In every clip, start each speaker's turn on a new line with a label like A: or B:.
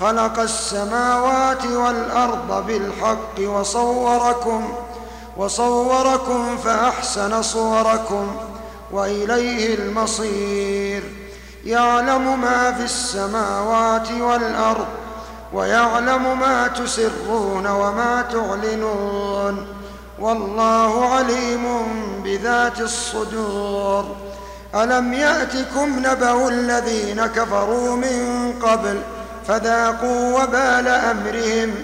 A: خلق السماوات والأرض بالحق وصوركم وصوركم فأحسن صوركم وإليه المصير. يعلم ما في السماوات والأرض ويعلم ما تسرون وما تعلنون. والله عليم بذات الصدور. ألم يأتكم نبأ الذين كفروا من قبل فذاقوا وبال أمرهم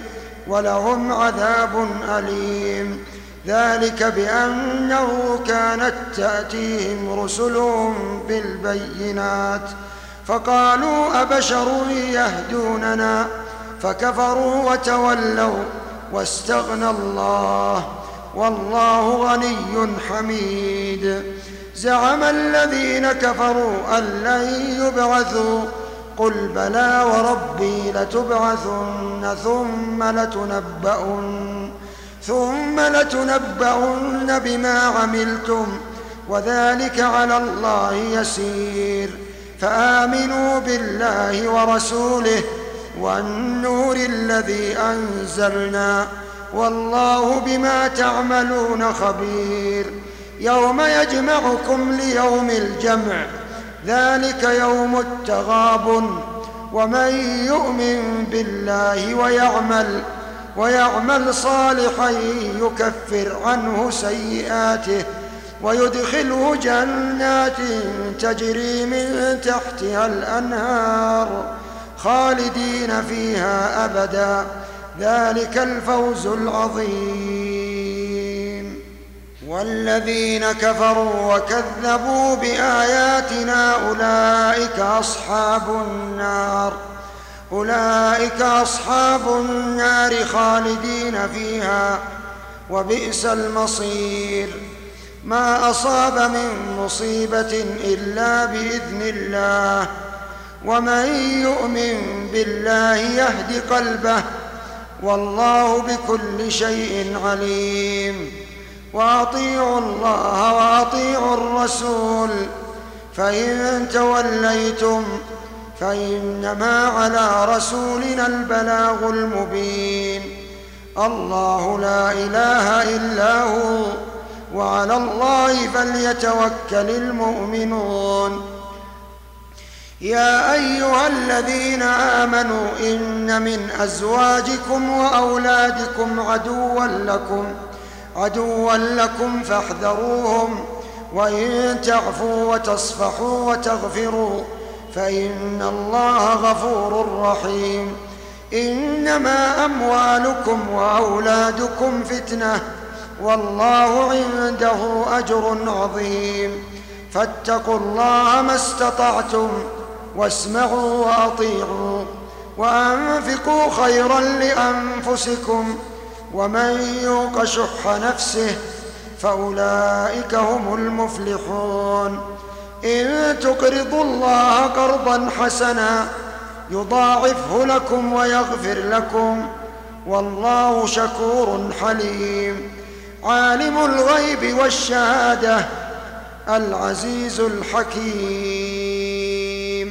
A: ولهم عذاب أليم. ذلك بأنه كانت تأتيهم رسلهم بالبينات. فقالوا أبشر يهدوننا؟ فكفروا وتولوا واستغنى الله. والله غني حميد. زعم الذين كفروا أن لن يبعثوا قل بلى وربي لتبعثن ثم لتنبؤن ثم لتنبؤن بما عملتم وذلك على الله يسير. فآمنوا بالله ورسوله والنور الذي أنزلنا والله بما تعملون خبير. يوم يجمعكم ليوم الجمع ذلك يوم التغاب ومن يؤمن بالله ويعمل ويعمل صالحا يكفر عنه سيئاته ويدخله جنات تجري من تحتها الأنهار خالدين فيها أبدا. ذلك الفوز العظيم. والذين كفروا وكذبوا بآياتنا أولئك أصحاب النار. أولئك أصحاب النار خالدين فيها وبئس المصير. ما أصاب من مصيبة إلا بإذن الله. ومن يؤمن بالله يهد قلبه والله بكل شيء عليم. واطيعوا الله واطيعوا الرسول فإن توليتم فإنما على رسولنا البلاغ المبين. الله لا إله إلا هو وعلى الله فليتوكل المؤمنون. يا أيها الذين آمنوا إن من أزواجكم وأولادكم عدوا لكم عدوا لكم فاحذروهم وإن تعفوا وتصفحوا وتغفروا فإن الله غفور رحيم. إنما أموالكم وأولادكم فتنة والله عنده أجر عظيم. فاتقوا الله ما استطعتم واسمعوا وأطيعوا وأنفقوا خيرا لأنفسكم. ومن يوق شح نفسه فأولئك هم المفلحون. إن تقرضوا الله قرضا حسنا يضاعفه لكم ويغفر لكم. والله شكور حليم. عالم الغيب والشهادة العزيز الحكيم.